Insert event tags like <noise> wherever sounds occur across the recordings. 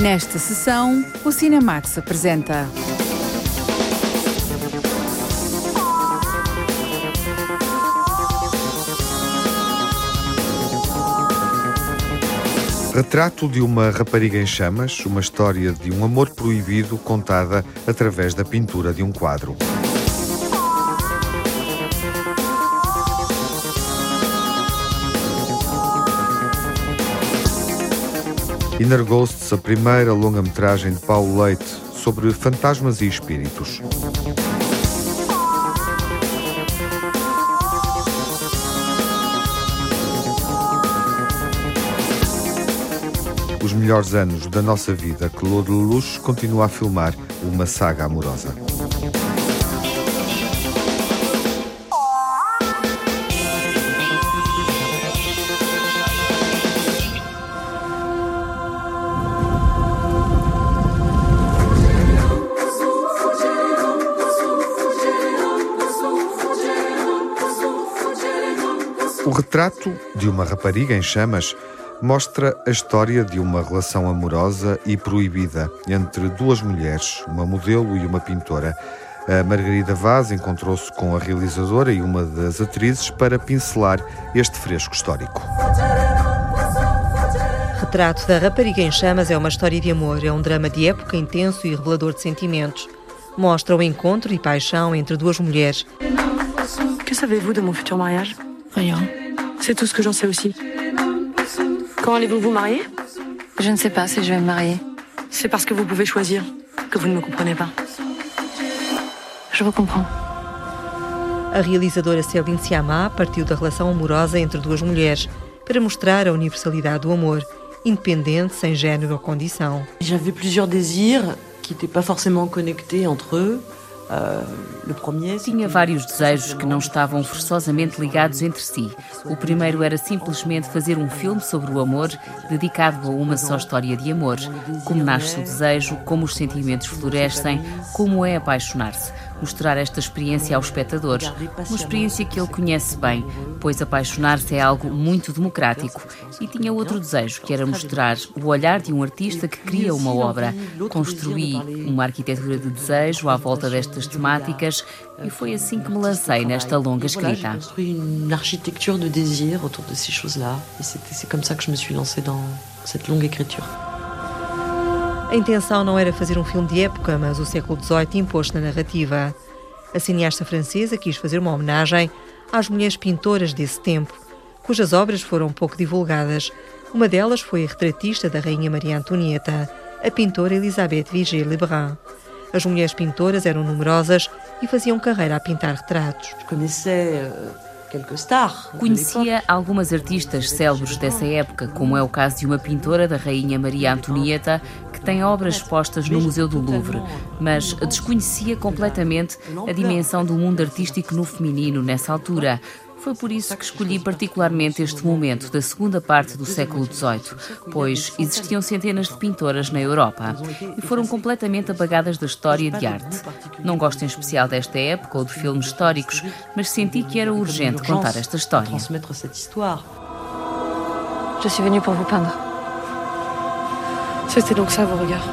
Nesta sessão, o Cinemax apresenta. Retrato de uma rapariga em chamas, uma história de um amor proibido contada através da pintura de um quadro. Inner Ghosts, a primeira longa-metragem de Paulo Leite sobre fantasmas e espíritos. Os melhores anos da nossa vida, Claude Lelouch continua a filmar uma saga amorosa. Retrato de uma rapariga em chamas mostra a história de uma relação amorosa e proibida entre duas mulheres, uma modelo e uma pintora. A Margarida Vaz encontrou-se com a realizadora e uma das atrizes para pincelar este fresco histórico. Retrato da Rapariga em Chamas é uma história de amor, é um drama de época intenso e revelador de sentimentos. Mostra o encontro e paixão entre duas mulheres. Que savez-vous de mon futur mariage Rien. C'est tout ce que j'en sais aussi. Quand allez-vous vous marier? Je ne sais pas si je vais me marier. C'est parce que vous pouvez choisir que vous ne me comprenez pas. Je vous comprends. A realizadora Céline Sciamma partiu da relação amorosa entre duas mulheres para mostrar a universalidade do amor, independente, sem género ou condição. J'avais plusieurs désirs qui n'étaient pas forcément connectés entre eux. Tinha vários desejos que não estavam forçosamente ligados entre si. O primeiro era simplesmente fazer um filme sobre o amor, dedicado a uma só história de amor. Como nasce o desejo, como os sentimentos florescem, como é apaixonar-se. Mostrar esta experiência aos espectadores. Uma experiência que ele conhece bem, pois apaixonar-se é algo muito democrático. E tinha outro desejo, que era mostrar o olhar de um artista que cria uma obra. Construí uma arquitetura de desejo à volta destas temáticas e foi assim que me lancei nesta longa escrita. construit une architecture de désir autour de ces choses-là. C'est comme ça que je me suis lancée dans cette longue écriture. A intenção não era fazer um filme de época, mas o século XVIII impôs na narrativa. A cineasta francesa quis fazer uma homenagem às mulheres pintoras desse tempo, cujas obras foram pouco divulgadas. Uma delas foi a retratista da Rainha Maria Antonieta, a pintora Elisabeth Vigée Lebrun. As mulheres pintoras eram numerosas e faziam carreira a pintar retratos. Euh, Conhecia algumas artistas célebres dessa época, como é o caso de uma pintora da Rainha Maria Antonieta, tem obras expostas no Museu do Louvre, mas desconhecia completamente a dimensão do mundo artístico no feminino nessa altura. Foi por isso que escolhi particularmente este momento da segunda parte do século XVIII, pois existiam centenas de pintoras na Europa e foram completamente apagadas da história de arte. Não gosto em especial desta época ou de filmes históricos, mas senti que era urgente contar esta história. Je suis venue pour vous peindre. C'était donc ça vos regards.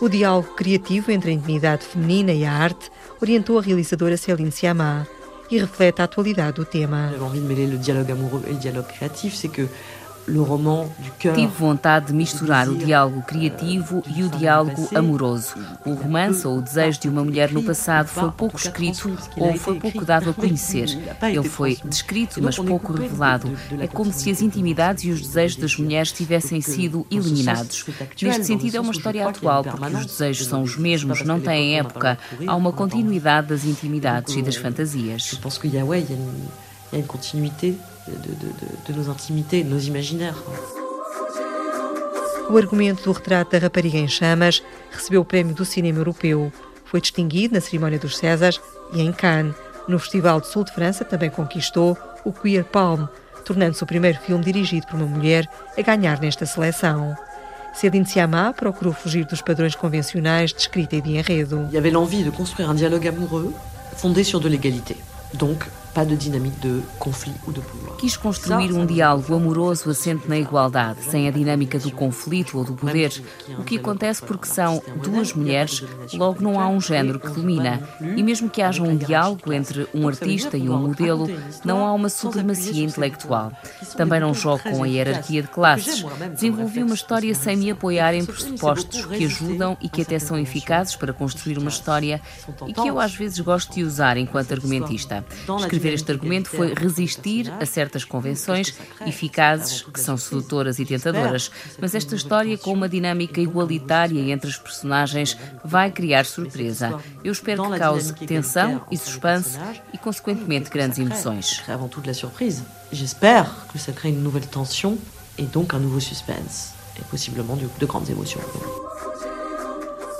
O diálogo criativo entre a intimidade feminina e a arte orientou a realizadora Céline Sciamma e reflete a atualidade do tema. J'avais envie de mêler le dialogue amoureux et le dialogue créatif. C'est que Tive vontade de misturar o diálogo criativo e o diálogo amoroso. O romance ou o desejo de uma mulher no passado foi pouco escrito ou foi pouco dado a conhecer. Ele foi descrito, mas pouco revelado. É como se as intimidades e os desejos das mulheres tivessem sido eliminados. Neste sentido, é uma história atual, porque os desejos são os mesmos, não têm época. Há uma continuidade das intimidades e das fantasias. Je pense qu'il y a, ouais, il y a une, il y a une continuité de, de, de, nos intimités, de nos imaginaires. O argumento do retrato da rapariga em chamas recebeu o prémio do cinema europeu. Foi distinguido na cerimónia dos Césares e em Cannes. No Festival de Sul de França também conquistou o Queer Palm, tornando-se o primeiro filme dirigido por uma mulher a ganhar nesta seleção. Céline Sciamma procurou fugir dos padrões convencionais de escrita e de enredo. Il y avait l'envie de construire un dialogue amoureux fondé sur de l'égalité. Donc, Quis construir um diálogo amoroso assente na igualdade, sem a dinâmica do conflito ou do poder. O que acontece porque são duas mulheres, logo não há um género que domina. E mesmo que haja um diálogo entre um artista e um modelo, não há uma supremacia intelectual. Também não jogo com a hierarquia de classes. Desenvolvi uma história sem me apoiar em pressupostos que ajudam e que até são eficazes para construir uma história e que eu às vezes gosto de usar enquanto argumentista. Escrever este argumento foi resistir a certas convenções eficazes que são sedutoras e tentadoras, mas esta história com uma dinâmica igualitária entre os personagens vai criar surpresa. Eu espero que cause tensão e suspense e, consequentemente, grandes emoções. Avant tout de la surprise. J'espère que ça crée une nouvelle tension et donc un nouveau suspense et possiblement de, de grandes émotions.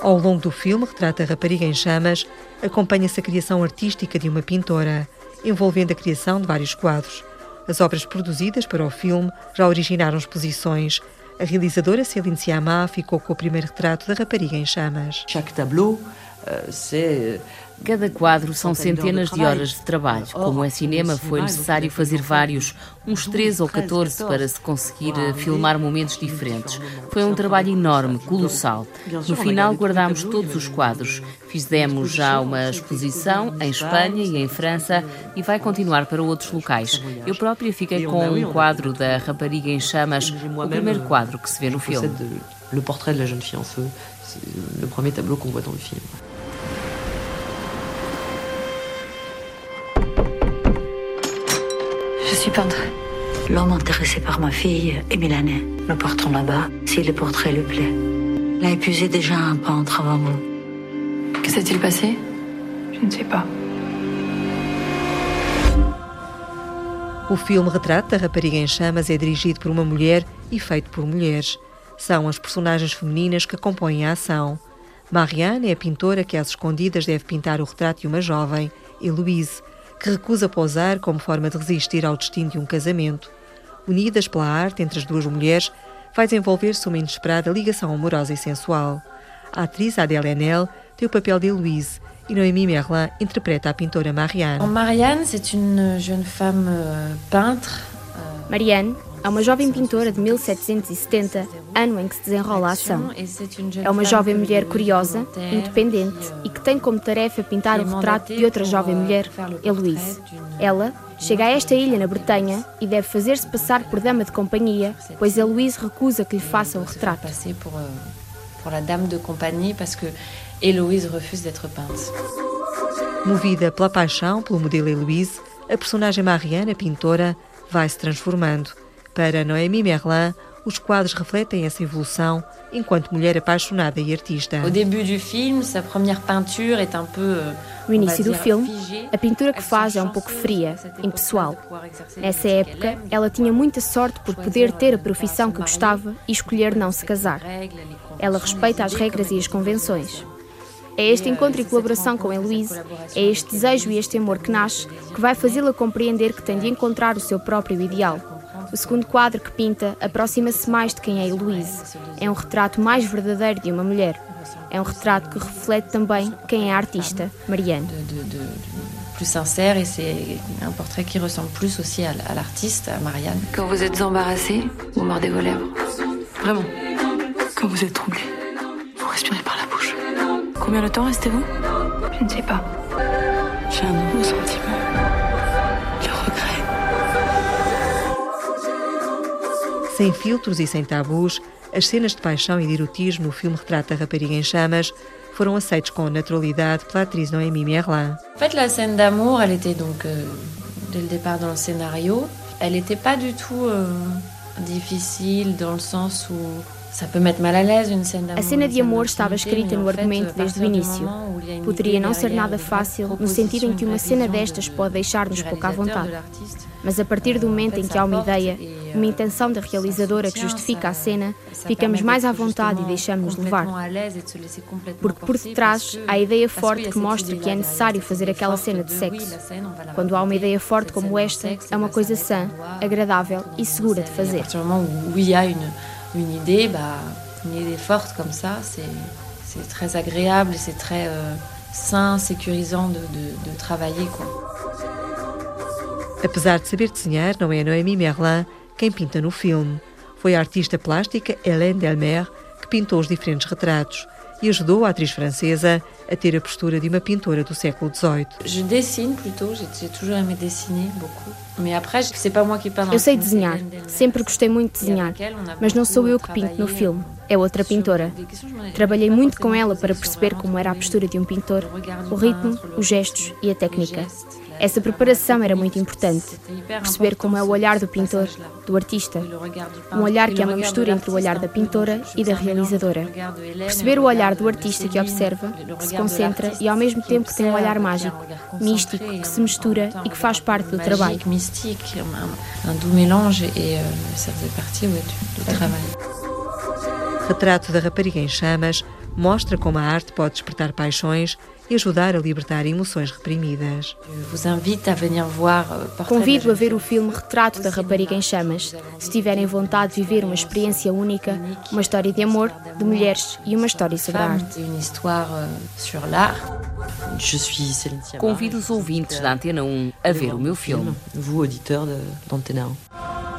Ao longo do filme, retrata a rapariga em chamas, acompanha-se a criação artística de uma pintora, envolvendo a criação de vários quadros. As obras produzidas para o filme já originaram exposições. A realizadora Céline Sciamma ficou com o primeiro retrato da rapariga em chamas. Chaque tableau, euh, c'est Cada quadro são centenas de horas de trabalho. Como é cinema, foi necessário fazer vários, uns 13 ou 14, para se conseguir eh, filmar momentos diferentes. Foi um trabalho enorme, colossal. No final, guardámos todos os quadros. Fizemos já uma exposição em Espanha e em França e vai continuar para outros locais. Eu própria fiquei com um quadro da rapariga em chamas, o primeiro quadro que se vê no filme. Le portrait de la jeune fille en feu, c'est le premier tableau qu'on voit dans le film. Je suis peintre. L'homme intéressé par ma fille est milanais. Nous partons là-bas si le portrait lui plaît. L'a épuisé déjà un peintre avant vous. Que s'est-il passé Je ne sais pas. O filme Retrato da Rapariga em Chamas é dirigido por uma mulher e feito por mulheres. São as personagens femininas que compõem a ação. Marianne é a pintora que às escondidas deve pintar o retrato de uma jovem, Eloise, que recusa pousar como forma de resistir ao destino de um casamento. Unidas pela arte entre as duas mulheres, vai desenvolver-se uma inesperada ligação amorosa e sensual. A atriz Adèle Haenel tem o papel de Eloise e Noémie Merlin interpreta a pintora Marianne. Marianne, c'est une jeune femme euh, peintre. Marianne é uma jovem pintora de 1770, ano em que se desenrola a ação. É uma jovem mulher curiosa, independente e que tem como tarefa pintar o retrato de outra jovem mulher, Heloise. Ela chega a esta ilha na Bretanha e deve fazer-se passar por dama de companhia, pois Heloise recusa que lhe faça o retrato. Pour la dame de compagnie parce que Héloïse refuse d'être peinte. Movida pela paixão pelo modelo Heloise, a personagem Marianne, a pintora, vai se transformando. Para Noémie Merlin, os quadros refletem essa evolução enquanto mulher apaixonada e artista. Euh, No início do filme, a pintura que faz é um pouco fria, impessoal. Nessa época, ela tinha muita sorte por poder ter a profissão que gostava e escolher não se casar. Ela respeita as regras e as convenções. É este encontro e colaboração com Heloise, é este desejo e este amor que nasce, que vai fazê-la compreender que tem de encontrar o seu próprio ideal. O segundo quadro que pinta aproxima-se mais de quem é Heloise. É um retrato mais verdadeiro de uma mulher. É um retrato que reflete também quem é a artista, Marianne. De, de, de, plus sincère et c'est un portrait qui ressemble plus aussi à, à l'artiste, à Marianne. Quand vous êtes embarrassé, vous mordez vos lèvres. Vraiment. Quand vous êtes troublé, vous respirez par la bouche. Combien de temps restez-vous Je ne sais pas. J'ai un nouveau sentiment. Sem filtros e sem tabus, as cenas de paixão e de erotismo no filme Retrato da Rapariga em Chamas foram aceitos com naturalidade pela atriz Noémie Merlin. En fait, la scène d'amour, elle était donc euh, dès le départ dans le scénario. Elle n'était pas du tout euh, difficile dans le sens où A cena de amor estava escrita no argumento desde o início. Poderia não ser nada fácil, no sentido em que uma cena destas pode deixar-nos pouco à vontade. Mas a partir do momento em que há uma ideia, uma intenção da realizadora que justifica a cena, ficamos mais à vontade e deixamos-nos levar. Porque por detrás há a ideia forte que mostra que é necessário fazer aquela cena de sexo. Quando há uma ideia forte como esta, é uma coisa sã, agradável e segura de fazer. Une, idée, bah, une idée forte comme ça, c'est très agréable et c'est très euh, sain, sécurisant de, de, de. Quoi. Apesar de saber desenhar, não é Noémie Merlin quem pinta no filme. Foi a artista plástica Hélène Delmer que pintou os diferentes retratos e ajudou a atriz francesa a ter a postura de uma pintora do século XVIII. Je dessine plutôt, j'ai toujours aimé dessiner beaucoup. Mais après, c'est pas moi qui peins. Eu sei desenhar, sempre gostei muito de desenhar, mas não sou eu que pinto no filme, é outra pintora. Trabalhei muito com ela para perceber como era a postura de um pintor, o ritmo, os gestos e a técnica. Essa preparação era muito importante. Perceber como é o olhar do pintor, do artista. Um olhar que é uma mistura entre o olhar da pintora e da realizadora. Perceber o olhar do artista que observa, que se concentra e ao mesmo tempo que tem um olhar mágico, místico, que se mistura e que faz parte do trabalho. Místico, um doux mélange faisait partie do trabalho. Retrato da rapariga em chamas mostra como a arte pode despertar paixões e ajudar a libertar emoções reprimidas. Euh, Convido a ver o filme Retrato da Rapariga em Chamas, se tiverem vontade de viver uma experiência única, uma história de amor, de mulheres e uma história sobre a arte. Euh, Convido os ouvintes da Antena 1 a ver o meu filme. Vous, auditeur d'Antena 1.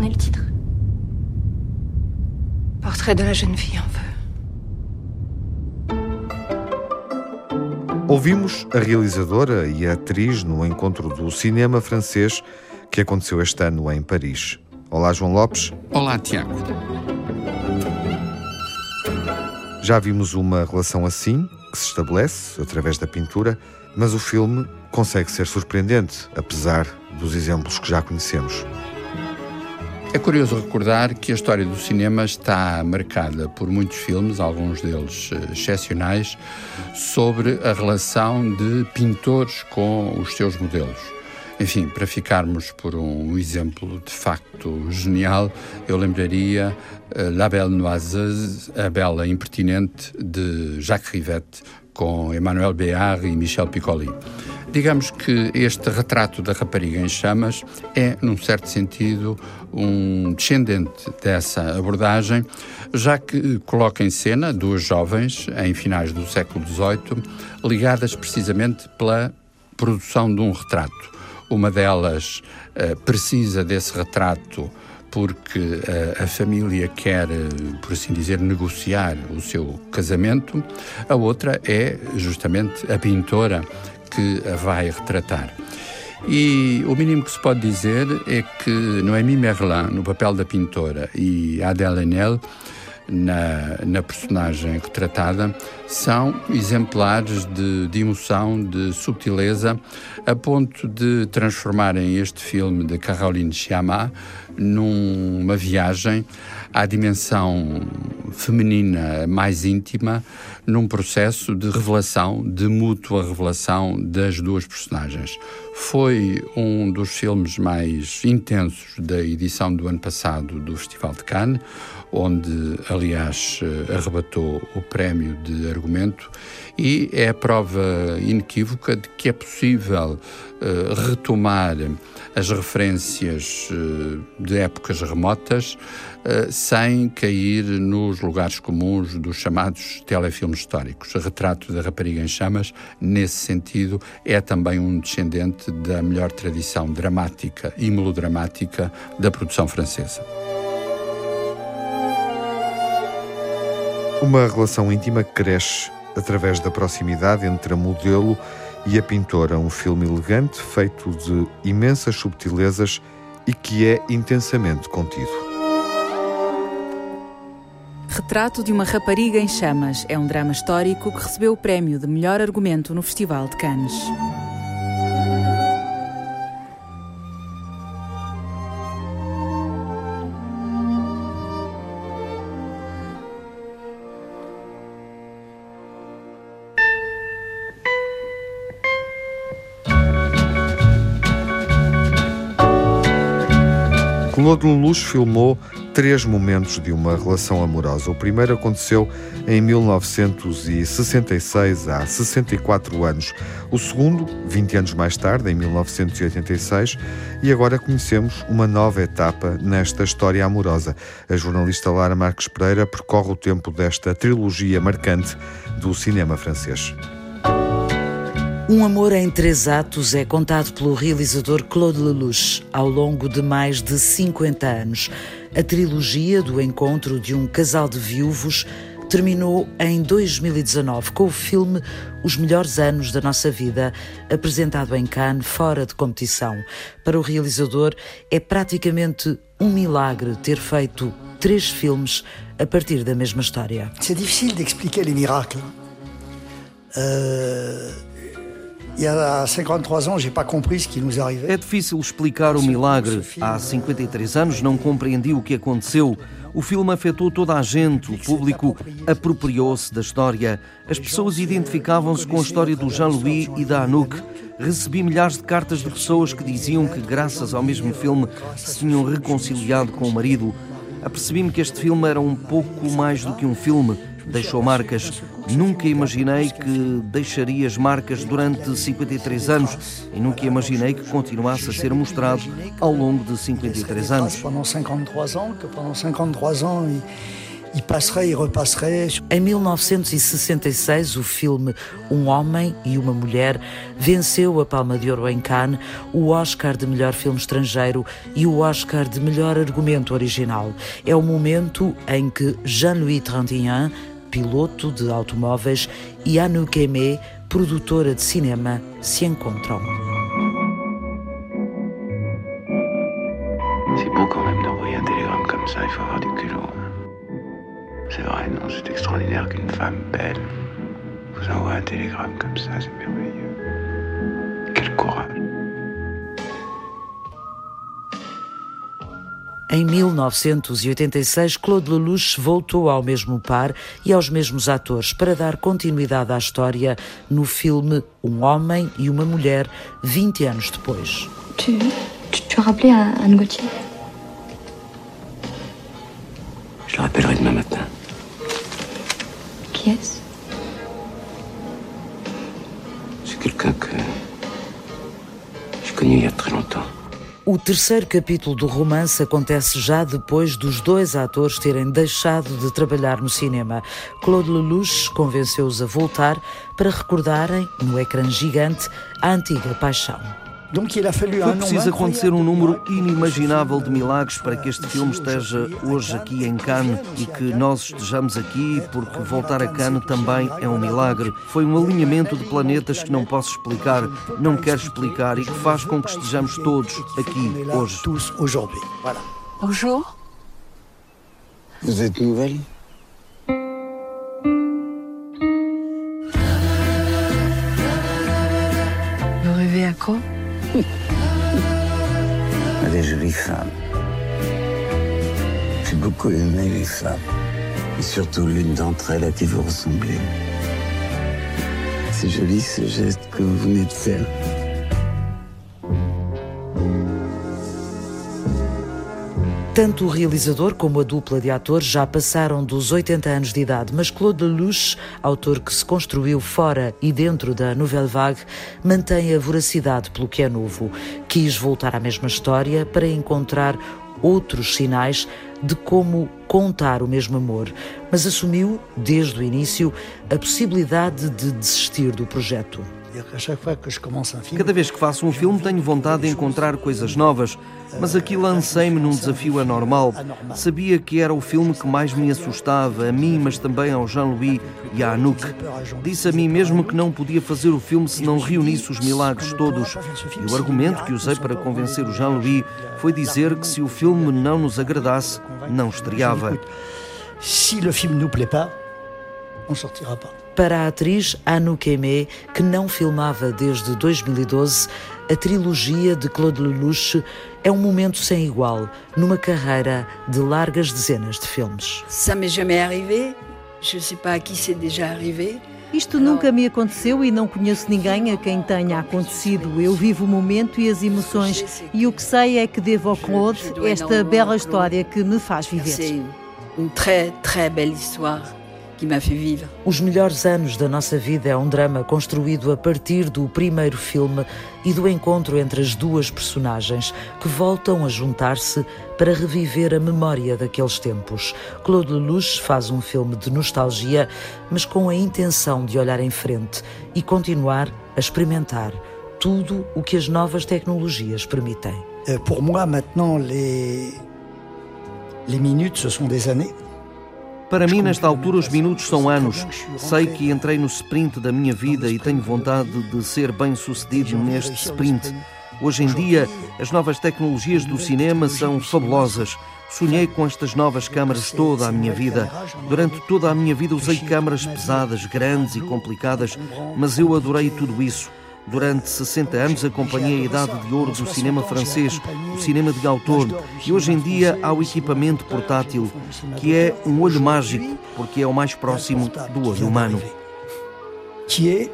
En est le titre Portrait de la jeune fille en feu. Ouvimos a realizadora e a atriz no encontro do cinema francês que aconteceu este ano em Paris. Olá, João Lopes. Olá, Tiago. Já vimos uma relação assim, que se estabelece através da pintura, mas o filme consegue ser surpreendente, apesar dos exemplos que já conhecemos. É curioso recordar que a história do cinema está marcada por muitos filmes, alguns deles eh, excepcionais, sobre a relação de pintores com os seus modelos. Enfim, para ficarmos por um exemplo de facto genial, eu lembraria uh, La Belle Noiseuse, A Bela Impertinente, de Jacques Rivette, com Emmanuel Béard e Michel Piccoli. Digamos que este retrato da rapariga em chamas é, num certo sentido, um descendente dessa abordagem, já que coloca em cena duas jovens, em finais do século XVIII, ligadas precisamente pela produção de um retrato. Uma delas uh, precisa desse retrato porque uh, a família quer, por assim dizer, negociar o seu casamento. A outra é justamente a pintora que a vai retratar. E o mínimo que se pode dizer é que Noémie Merlin, no papel da pintora, e Adèle Haenel, na, na personagem retratada, são exemplares de, de emoção, de subtileza, a ponto de transformarem este filme de Caroline Sciamma numa viagem à dimensão feminina mais íntima, num processo de revelação, de mútua revelação das duas personagens. Foi um dos filmes mais intensos da edição do ano passado do Festival de Cannes, onde, aliás, arrebatou o prémio de argumento, e é a prova inequívoca de que é possível uh, retomar as referências uh, de épocas remotas uh, sem cair nos lugares comuns dos chamados telefilmes históricos. O retrato da rapariga em chamas, nesse sentido, é também um descendente da melhor tradição dramática e melodramática da produção francesa. Uma relação íntima que cresce através da proximidade entre a modelo e a pintora, um filme elegante feito de imensas subtilezas e que é intensamente contido. Retrato de uma rapariga em chamas é um drama histórico que recebeu o prémio de melhor argumento no Festival de Cannes. Claude Lelouch filmou três momentos de uma relação amorosa. O primeiro aconteceu em 1966, há 64 anos. O segundo, 20 anos mais tarde, em 1986. E agora conhecemos uma nova etapa nesta história amorosa. A jornalista Lara Marques Pereira percorre o tempo desta trilogia marcante do cinema francês. Um Amor em Três Atos é contado pelo realizador Claude Lelouch ao longo de mais de 50 anos. A trilogia do encontro de um casal de viúvos terminou em 2019 com o filme Os Melhores Anos da Nossa Vida, apresentado em Cannes, fora de competição. Para o realizador, é praticamente um milagre ter feito três filmes a partir da mesma história. É difícil de explicar os milagres. Uh... É difícil explicar o milagre. Há 53 anos não compreendi o que aconteceu. O filme afetou toda a gente, o público apropriou-se da história. As pessoas identificavam-se com a história do Jean-Louis e da Anouk. Recebi milhares de cartas de pessoas que diziam que, graças ao mesmo filme, se tinham reconciliado com o marido. Apercebi-me que este filme era um pouco mais do que um filme deixou marcas. Nunca imaginei que deixaria as marcas durante 53 anos e nunca imaginei que continuasse a ser mostrado ao longo de 53 anos. E passerait e repasserait. Em 1966, o filme Um Homem e uma Mulher venceu a Palma de Ouro em Cannes, o Oscar de Melhor Filme Estrangeiro e o Oscar de Melhor Argumento Original. É o momento em que Jean-Louis Trintignant piloto de automóveis, e Anouk Aimé, produtora de cinema, se encontram. C'est beau quand même d'envoyer un télégramme comme ça, il faut avoir du culot. C'est vrai, non, c'est extraordinaire qu'une femme belle vous envoie un télégramme comme ça, c'est merveilleux. Quel courage. Em 1986, Claude Lelouch voltou ao mesmo par e aos mesmos atores para dar continuidade à história no filme Um Homem e uma Mulher, 20 anos depois. Tu, tu, tu à Anne Gauthier Je le rappellerai demain matin. Qui est-ce C'est quelqu'un que j'ai connu il y a très longtemps. O terceiro capítulo do romance acontece já depois dos dois atores terem deixado de trabalhar no cinema. Claude Lelouch convenceu-os a voltar para recordarem, no ecrã gigante, a antiga paixão. Foi preciso acontecer um número inimaginável de milagres para que este filme esteja hoje aqui em Cannes e que nós estejamos aqui, porque voltar a Cannes também é um milagre. Foi um alinhamento de planetas que não posso explicar, não quero explicar e que faz com que estejamos todos aqui hoje. Bonjour. Vous êtes nouvelle J'ai beaucoup aimé les femmes, et surtout l'une d'entre elles à qui vous ressemblez. C'est joli ce geste que vous venez de faire. Tanto o realizador como a dupla de atores já passaram dos 80 anos de idade, mas Claude Lelouch, autor que se construiu fora e dentro da Nouvelle Vague, mantém a voracidade pelo que é novo. Quis voltar à mesma história para encontrar outros sinais de como contar o mesmo amor, mas assumiu, desde o início, a possibilidade de desistir do projeto. Cada vez que faço um filme tenho vontade de encontrar coisas novas, mas aqui lancei-me num desafio anormal. Sabia que era o filme que mais me assustava, a mim, mas também ao Jean-Louis e à Anouk. Disse a mim mesmo que não podia fazer o filme se não reunisse os milagres todos. E o argumento que usei para convencer o Jean-Louis foi dizer que se o filme não nos agradasse, não estreava. Se o filme não plaît pas, on sortira pas. Para a atriz Anouk Aimé, que não filmava desde 2012, a trilogia de Claude Lelouch é um momento sem igual numa carreira de largas dezenas de filmes. Ça m'est jamais arrivé. Je sais pas à qui c'est déjà arrivé. Isto nunca me aconteceu e não conheço ninguém a quem tenha acontecido. Eu vivo o momento e as emoções e o que sei é que devo ao Claude esta bela história que me faz viver. Uma très, très belle histoire fait vivre. Os melhores anos da nossa vida é um drama construído a partir do primeiro filme e do encontro entre as duas personagens que voltam a juntar-se para reviver a memória daqueles tempos. Claude Lelouch faz um filme de nostalgia, mas com a intenção de olhar em frente e continuar a experimentar tudo o que as novas tecnologias permitem. Euh, pour moi, maintenant, les, les minutes, ce sont des années. Para mim, nesta altura, os minutos são anos. Sei que entrei no sprint da minha vida e tenho vontade de ser bem sucedido neste sprint. Hoje em dia, as novas tecnologias do cinema são fabulosas. Sonhei com estas novas câmaras toda a minha vida. Durante toda a minha vida usei câmaras pesadas, grandes e complicadas, mas eu adorei tudo isso. Durante 60 anos acompanhei a idade de ouro do cinema francês, o cinema de autor, e hoje em dia há o equipamento portátil, que é um olho mágico, porque é o mais próximo do olho humano. Que é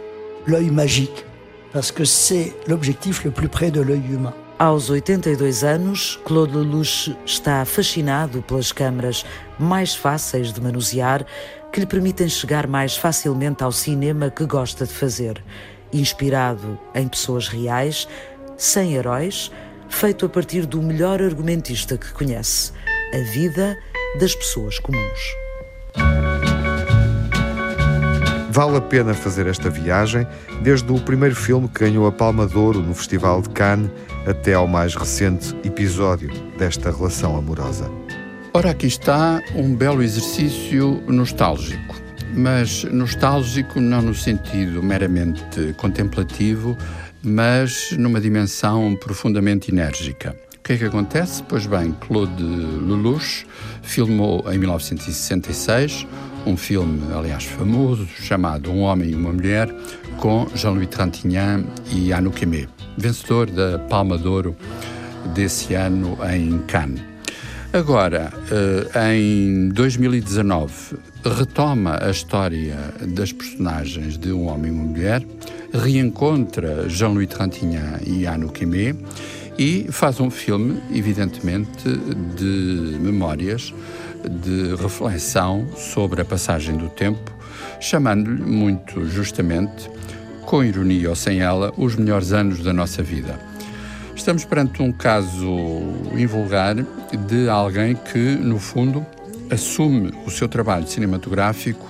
l'œil magique, parce que c'est l'objectif le plus près de l'œil humain. Aos 82 anos, Claude Lelouch está fascinado pelas câmaras mais fáceis de manusear que lhe permitem chegar mais facilmente ao cinema que gosta de fazer inspirado em pessoas reais, sem heróis, feito a partir do melhor argumentista que conhece, a vida das pessoas comuns. Vale a pena fazer esta viagem, desde o primeiro filme que ganhou a Palma de Ouro no Festival de Cannes até ao mais recente episódio desta relação amorosa. Ora, aqui está um belo exercício nostálgico mas nostálgico não no sentido meramente contemplativo, mas numa dimensão profundamente enérgica. O que é que acontece? Pois bem, Claude Lelouch filmou em 1966 um filme, aliás, famoso, chamado Um Homem e uma Mulher, com Jean-Louis Trintignant e Anouk Aimé, vencedor da Palma de Ouro desse ano em Cannes. Agora, eh, em 2019, retoma a história das personagens de um homem e uma mulher, reencontra Jean-Louis Trintignant e Anne Quimé e faz um filme, evidentemente, de memórias, de reflexão sobre a passagem do tempo, chamando-lhe muito justamente, com ironia ou sem ela, os melhores anos da nossa vida. Estamos perante um caso invulgar de alguém que, no fundo, assume o seu trabalho cinematográfico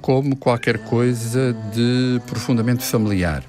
como qualquer coisa de profundamente familiar.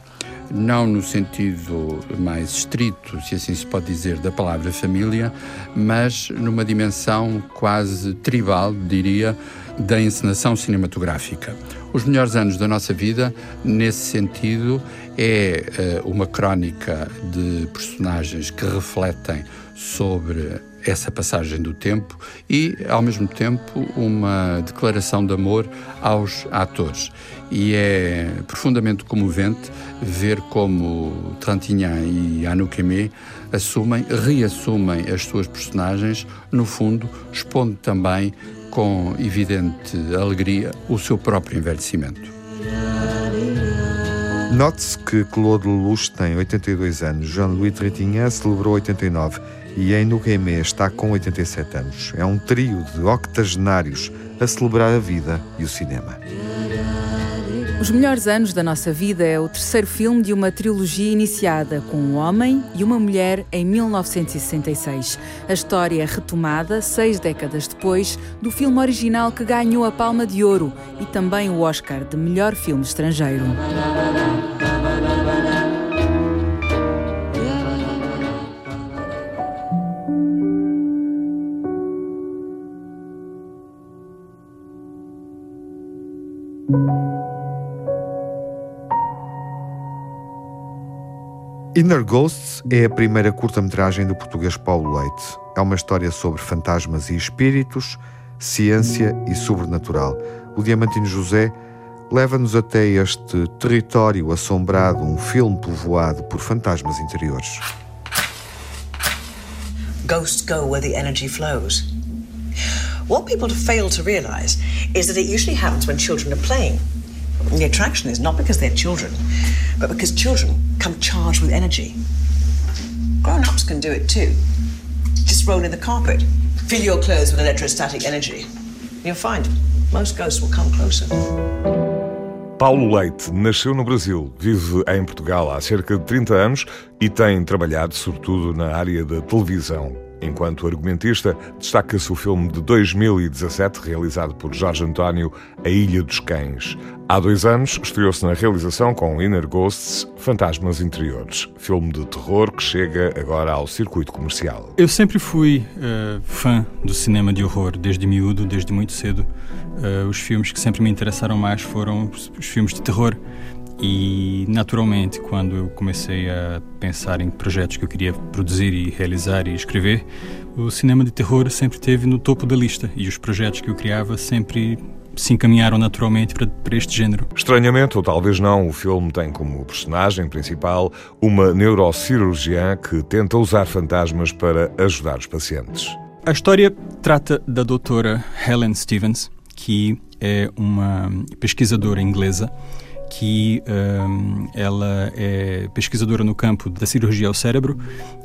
Não no sentido mais estrito, se assim se pode dizer, da palavra família, mas numa dimensão quase tribal, diria, da encenação cinematográfica. Os melhores anos da nossa vida, nesse sentido, é uh, uma crónica de personagens que refletem sobre essa passagem do tempo e, ao mesmo tempo, uma declaração de amor aos atores. E é profundamente comovente ver como Trintignant e Anouk Aimé assumem, reassumem as suas personagens, no fundo, expondo também com evidente alegria o seu próprio envelhecimento. Note-se que Claude Lelouch tem 82 anos, Jean-Louis Trintignant celebrou 89 e em Nuguemé está com 87 anos. É um trio de octogenários a celebrar a vida e o cinema. Os Melhores Anos da Nossa Vida é o terceiro filme de uma trilogia iniciada com um homem e uma mulher em 1966. A história é retomada seis décadas depois do filme original que ganhou a Palma de Ouro e também o Oscar de melhor filme estrangeiro. Inner Ghosts é a primeira curta-metragem do português Paulo Leite. É uma história sobre fantasmas e espíritos, ciência e sobrenatural. O Diamantino José leva-nos até este território assombrado, um filme povoado por fantasmas interiores. Ghosts go where the energy flows. What people fail to realize is that it usually happens when children are playing. The attraction is not because they're children, but because children come charged with energy. Grown ups can do it too. Just roll in the carpet, fill your clothes with electrostatic energy. You'll find most ghosts will come closer. Paulo Leite nasceu no Brasil, vive em Portugal há cerca de 30 anos e tem trabalhado sobretudo na área da televisão. Enquanto argumentista, destaca-se o filme de 2017, realizado por Jorge António, A Ilha dos Cães. Há dois anos, estreou-se na realização com Inner Ghosts, Fantasmas Interiores, filme de terror que chega agora ao circuito comercial. Eu sempre fui uh, fã do cinema de horror, desde miúdo, desde muito cedo. Uh, os filmes que sempre me interessaram mais foram os, filmes de terror. E, naturalmente, quando eu comecei a pensar em projetos que eu queria produzir e realizar e escrever, o cinema de terror sempre esteve no topo da lista e os projetos que eu criava sempre se encaminharam naturalmente para, para, este género. Estranhamente, ou talvez não, o filme tem como personagem principal uma neurocirurgiã que tenta usar fantasmas para ajudar os pacientes. A história trata da doutora Helen Stevens, que é uma pesquisadora inglesa que um, ela é pesquisadora no campo da cirurgia ao cérebro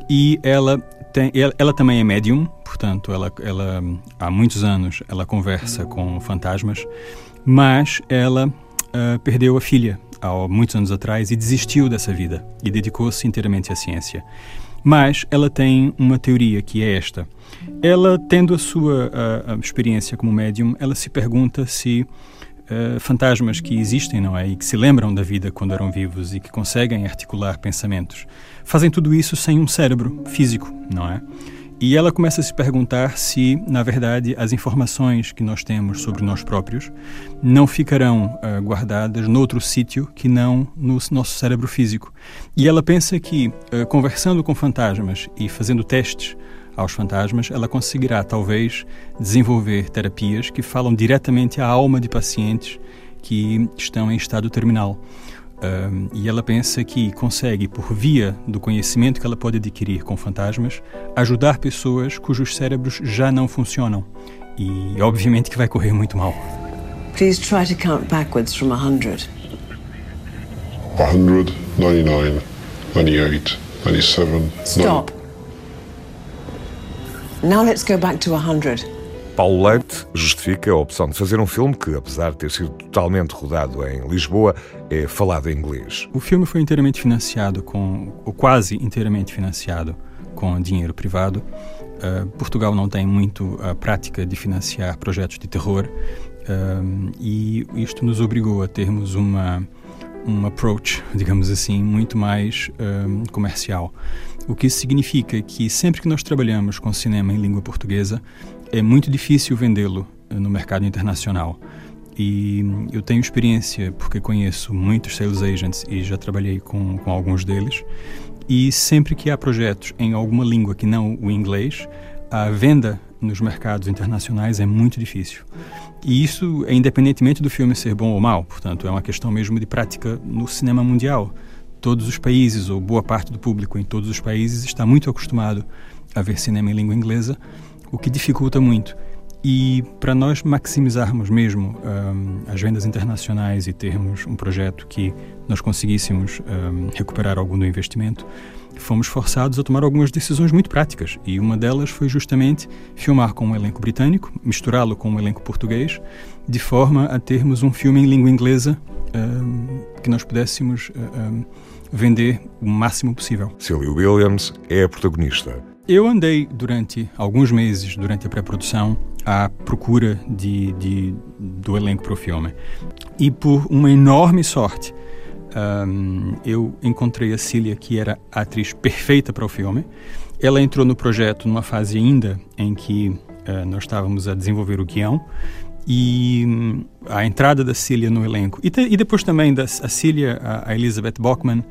e ela tem, ela, ela também é médium, portanto, ela, ela há muitos anos ela conversa com fantasmas, mas ela uh, perdeu a filha há muitos anos atrás e desistiu dessa vida e dedicou-se inteiramente à ciência. Mas ela tem uma teoria que é esta. Ela, tendo a sua a, a experiência como médium, ela se pergunta se uh, fantasmas que existem, não é? E que se lembram da vida quando eram vivos e que conseguem articular pensamentos. Fazem tudo isso sem um cérebro físico, não é? E ela começa a se perguntar se, na verdade, as informações que nós temos sobre nós próprios não ficarão uh, guardadas noutro sítio que não no nosso cérebro físico. E ela pensa que, uh, conversando com fantasmas e fazendo testes aos fantasmas, ela conseguirá talvez desenvolver terapias que falam diretamente à alma de pacientes que estão em estado terminal. Um, e ela pensa que consegue, por via do conhecimento que ela pode adquirir com fantasmas, ajudar pessoas cujos cérebros já não funcionam. E obviamente que vai correr muito mal. Please try to count backwards from 100. 100, 99, 98, 97. Stop. Now let's go back to 100. Paulo Leite justifica a opção de fazer um filme que, apesar de ter sido totalmente rodado em Lisboa, é falado em inglês. O filme foi inteiramente financiado com, ou quase inteiramente financiado com dinheiro privado. Uh, Portugal não tem muito a prática de financiar projetos de terror uh, e isto nos obrigou a termos uma um approach, <laughs> digamos assim, muito mais uh, comercial. O que isso significa que sempre que nós trabalhamos com cinema em língua portuguesa, é muito difícil vendê-lo eh, no mercado internacional. E eu tenho experiência porque conheço muitos sales agents e já trabalhei com, com alguns deles. E sempre que há projetos em alguma língua que não o inglês, a venda nos mercados internacionais é muito difícil. E isso é independentemente do filme ser bom ou mau, portanto, é uma questão mesmo de prática no cinema mundial todos os países, ou boa parte do público em todos os países, está muito acostumado a ver cinema em língua inglesa, o que dificulta muito. E para nós maximizarmos mesmo um, as vendas internacionais e termos um projeto que nós conseguíssemos um, recuperar algum do investimento, fomos forçados a tomar algumas decisões muito práticas. E uma delas foi justamente filmar com um elenco britânico, misturá-lo com um elenco português, de forma a termos um filme em língua inglesa um, que nós pudéssemos vender o máximo possível. Sylvia Williams é a protagonista. Eu andei durante alguns meses, durante a pré-produção, à procura de, de, do elenco para o filme. E por uma enorme sorte, um, eu encontrei a Cília, que era a atriz perfeita para o filme. Ela entrou no projeto numa fase ainda em que uh, nós estávamos a desenvolver o guião e hum, a entrada da Cília no elenco e, te, e depois também da a Cília, a, a Elizabeth Bockman,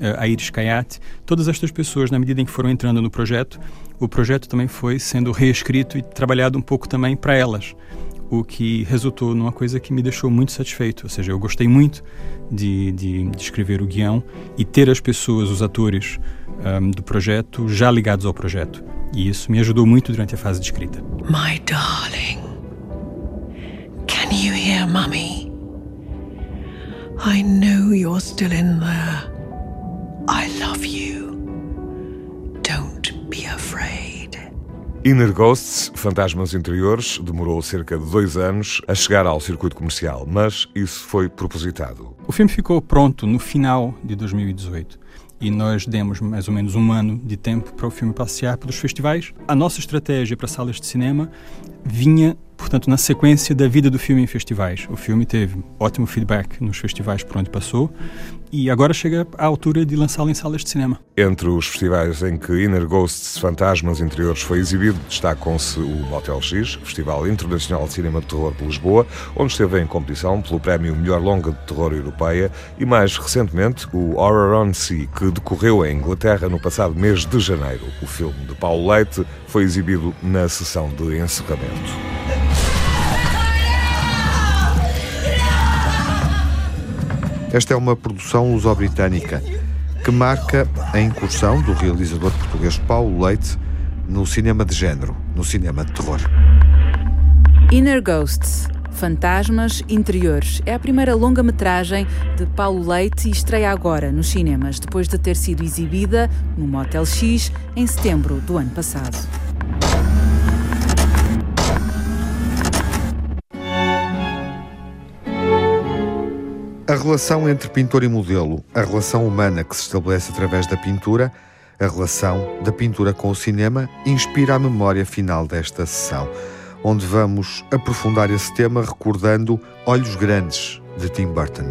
eh, a Iris Kayat, todas estas pessoas, na medida em que foram entrando no projeto, o projeto também foi sendo reescrito e trabalhado um pouco também para elas, o que resultou numa coisa que me deixou muito satisfeito. Ou seja, eu gostei muito de, de, de escrever o guião e ter as pessoas, os atores um, do projeto já ligados ao projeto. E isso me ajudou muito durante a fase de escrita. My darling. Can you hear Mummy? I know you're still in there. I love you. Don't be afraid. Inner Ghosts, Fantasmas Interiores, demorou cerca de dois anos a chegar ao circuito comercial, mas isso foi propositado. O filme ficou pronto no final de 2018 e nós demos mais ou menos um ano de tempo para o filme passear pelos festivais. A nossa estratégia para salas de cinema vinha portanto, na sequência da vida do filme em festivais. O filme teve ótimo feedback nos festivais por onde passou e agora chega à altura de lançá-lo em salas de cinema. Entre os festivais em que Inner Ghosts Fantasmas Interiores foi exibido, destacam-se o Motel X, Festival Internacional de Cinema de Terror de Lisboa, onde esteve em competição pelo prémio Melhor Longa de Terror Europeia, e mais recentemente o Horror on Sea, que decorreu em Inglaterra no passado mês de janeiro. O filme de Paulo Leite foi exibido na sessão de encerramento. Esta é uma produção luso-britânica que marca a incursão do realizador português Paulo Leite no cinema de género, no cinema de terror. Inner Ghosts Fantasmas Interiores. É a primeira longa-metragem de Paulo Leite e estreia agora nos cinemas, depois de ter sido exibida no Motel X em setembro do ano passado. A relação entre pintor e modelo, a relação humana que se estabelece através da pintura, a relação da pintura com o cinema, inspira a memória final desta sessão, onde vamos aprofundar esse tema recordando Olhos Grandes, de Tim Burton.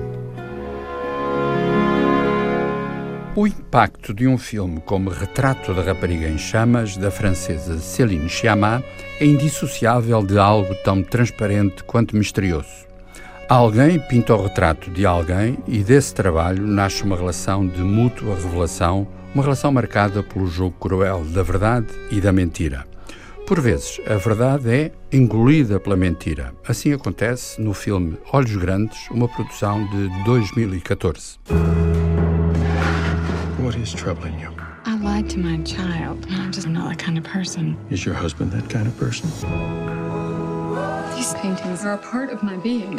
O impacto de um filme como Retrato da Rapariga em Chamas, da francesa Céline Sciamma, é indissociável de algo tão transparente quanto misterioso. Alguém pinta o retrato de alguém e desse trabalho nasce uma relação de mútua revelação, uma relação marcada pelo jogo cruel da verdade e da mentira. Por vezes, a verdade é engolida pela mentira. Assim acontece no filme Olhos Grandes, uma produção de 2014. What is troubling you? I lied to my child. I'm just not that kind of person. Is your husband that kind of person? These paintings are a part of my being.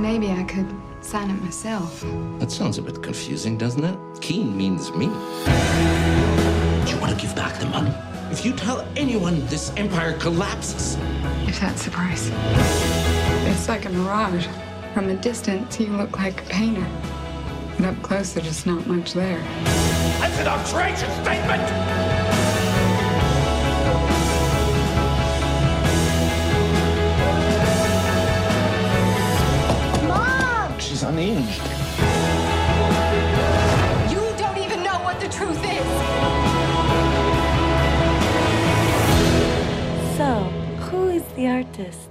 Maybe I could sign it myself. That sounds a bit confusing, doesn't it? Keen means me. Do you want to give back the money? If you tell anyone, this empire collapses. If that's the price. It's like a mirage. From a distance, you look like a painter. But up close, there's just not much there. That's an outrageous statement! Unhinged. You don't even know what the truth is. So, who is the artist?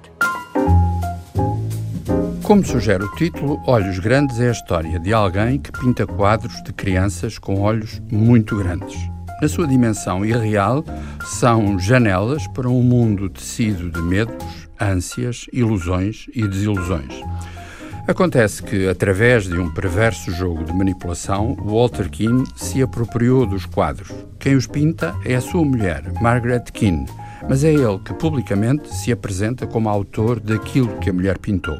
Como sugere o título, Olhos Grandes é a história de alguém que pinta quadros de crianças com olhos muito grandes. Na sua dimensão irreal, são janelas para um mundo tecido de medos, ânsias, ilusões e desilusões. Acontece que, através de um perverso jogo de manipulação, Walter Keane se apropriou dos quadros. Quem os pinta é a sua mulher, Margaret Keane, mas é ele que publicamente se apresenta como autor daquilo que a mulher pintou.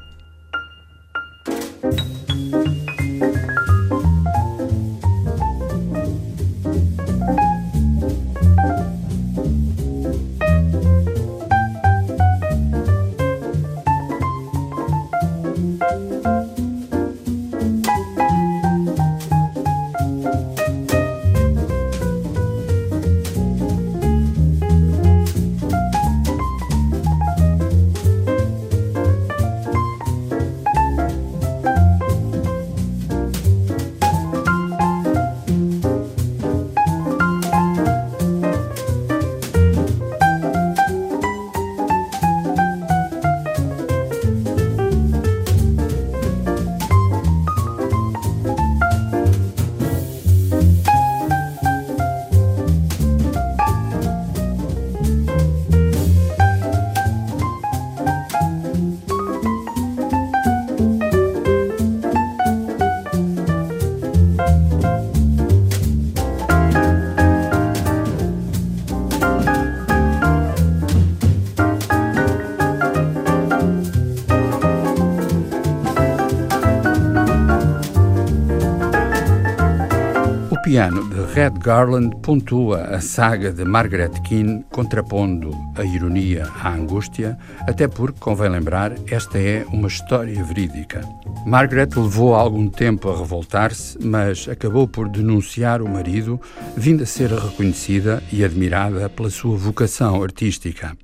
Red Garland pontua a saga de Margaret Keane, contrapondo a ironia à angústia, até porque, convém lembrar, esta é uma história verídica. Margaret levou algum tempo a revoltar-se, mas acabou por denunciar o marido, vindo a ser reconhecida e admirada pela sua vocação artística.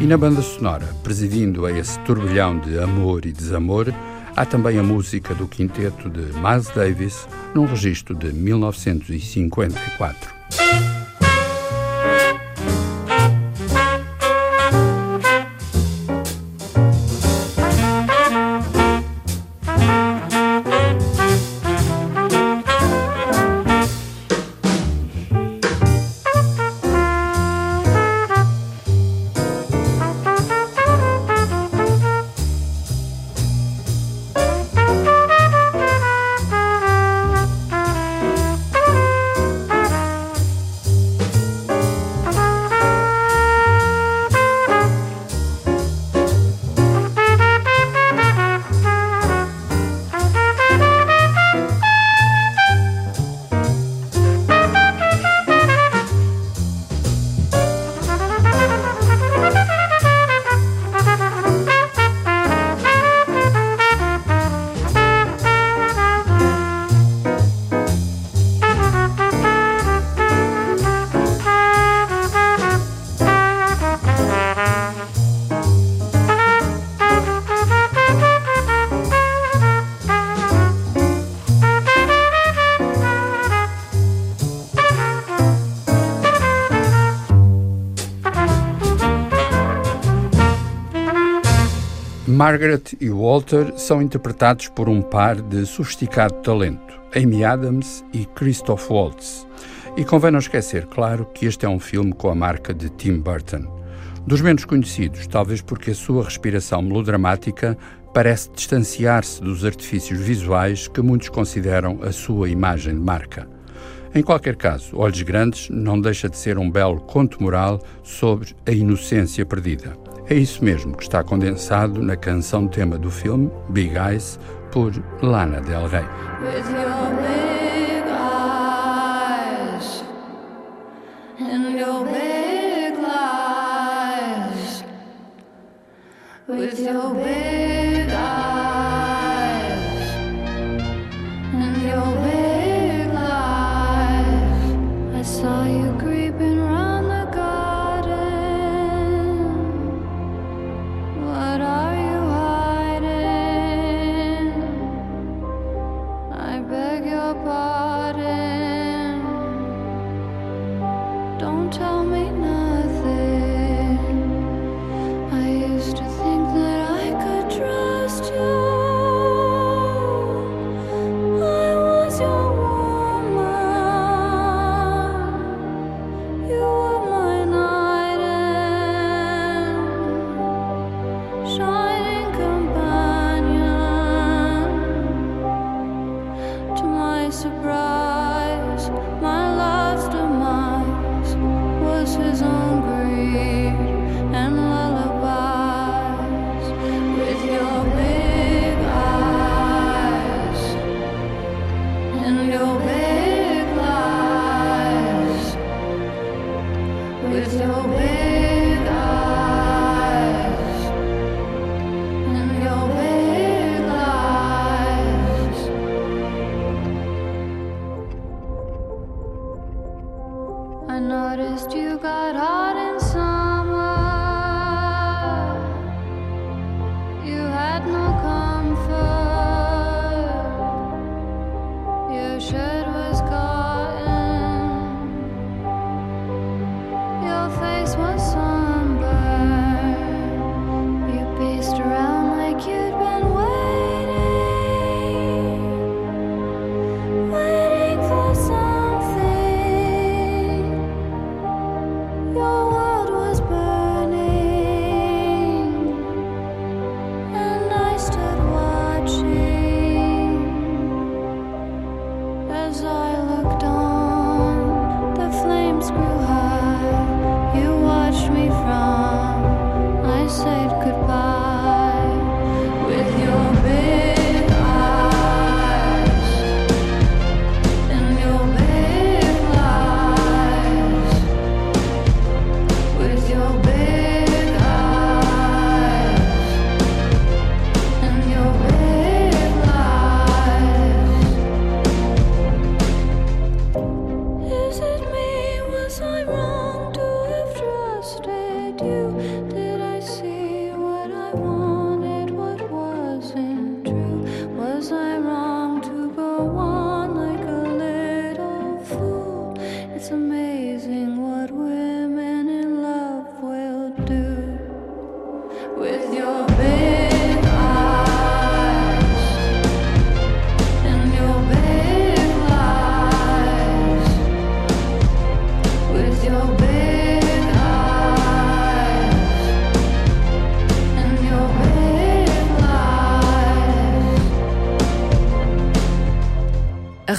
E na banda sonora, presidindo a esse turbilhão de amor e desamor, há também a música do quinteto de Miles Davis, num registro de 1954. Margaret e Walter são interpretados por um par de sofisticado talento, Amy Adams e Christoph Waltz. E convém não esquecer, claro, que este é um filme com a marca de Tim Burton. Dos menos conhecidos, talvez porque a sua respiração melodramática parece distanciar-se dos artifícios visuais que muitos consideram a sua imagem de marca. Em qualquer caso, Olhos Grandes não deixa de ser um belo conto moral sobre a inocência perdida. É isso mesmo que está condensado na canção tema do filme, Big Eyes, por Lana Del Rey. His own greed.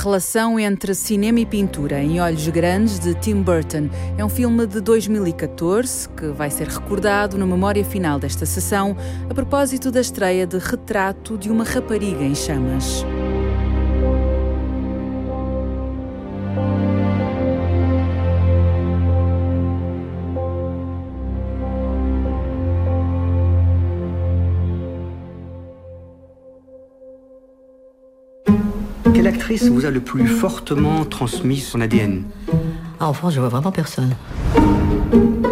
Relação entre cinema e pintura em Olhos Grandes de Tim Burton é um filme de 2014 que vai ser recordado na memória final desta sessão a propósito da estreia de Retrato de uma Rapariga em Chamas. Quelle actrice vous a le plus fortement transmis son ADN Ah, en France, je vois vraiment personne.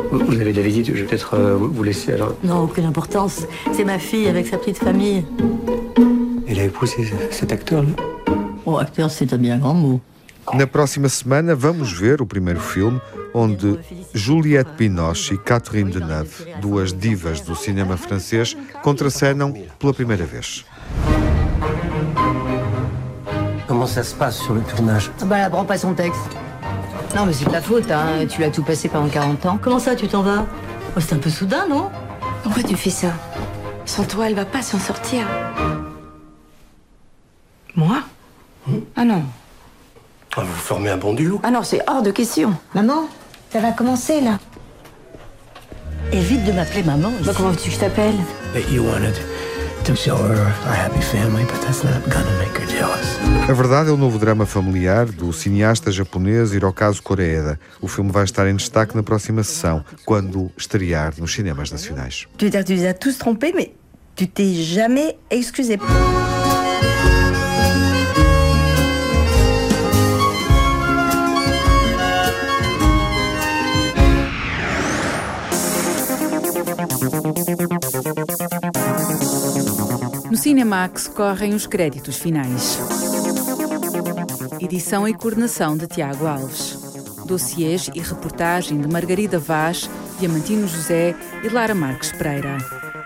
Vous avez de la visite, je vais peut-être euh, vous laisser alors. Non, aucune importance. C'est ma fille avec sa petite famille. Elle a épousé cet acteur là Oh, acteur, c'est un bien grand mot. Na próxima semana vamos ver o primeiro filme onde Juliette Binoche e Catherine Deneuve, duas divas do cinema francês, contracenam pela primeira vez. Comment ça se passe sur le tournage Ah bah, elle apprend pas son texte. Non, mais c'est de ta faute, hein. Tu l'as tout passé pendant 40 ans. Comment ça, tu t'en vas oh, C'est un peu soudain, non Pourquoi tu fais ça Sans toi, elle va pas s'en sortir. Moi Ah non. Ah, Vous formez un bon duo. Ah non, c'est hors de question. Maman, ça va commencer, là. Évite de m'appeler maman. Bah, comment veux-tu que je t'appelle a happy family, but that's not gonna make her jealous. A Verdade é o novo drama familiar do cineasta japonês Hirokazu Koreeda. O filme vai estar em destaque na próxima sessão, quando estrear nos cinemas nacionais. Tu veux dire que tu les as tous trompés, mais tu t'es jamais excusé. No Cinemax correm os créditos finais. Edição e coordenação de Tiago Alves. Dossiês e reportagem de Margarida Vaz, Diamantino José e Lara Marques Pereira.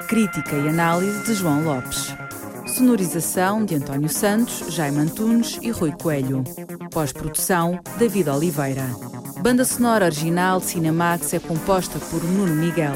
Crítica e análise de João Lopes. Sonorização de António Santos, Jaime Antunes e Rui Coelho. Pós-produção, David Oliveira. Banda sonora original de Cinemax é composta por Nuno Miguel.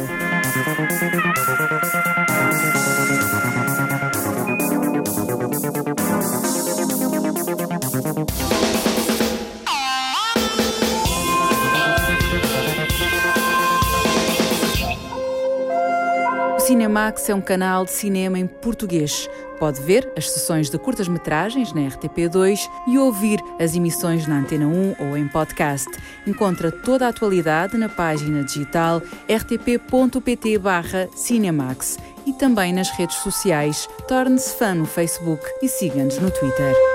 Cinemax é um canal de cinema em português. Pode ver as sessões de curtas-metragens na RTP2 e ouvir as emissões na Antena 1 ou em podcast. Encontra toda a atualidade na página digital rtp.pt/cinemax e também nas redes sociais. Torne-se fã no Facebook e siga-nos no Twitter.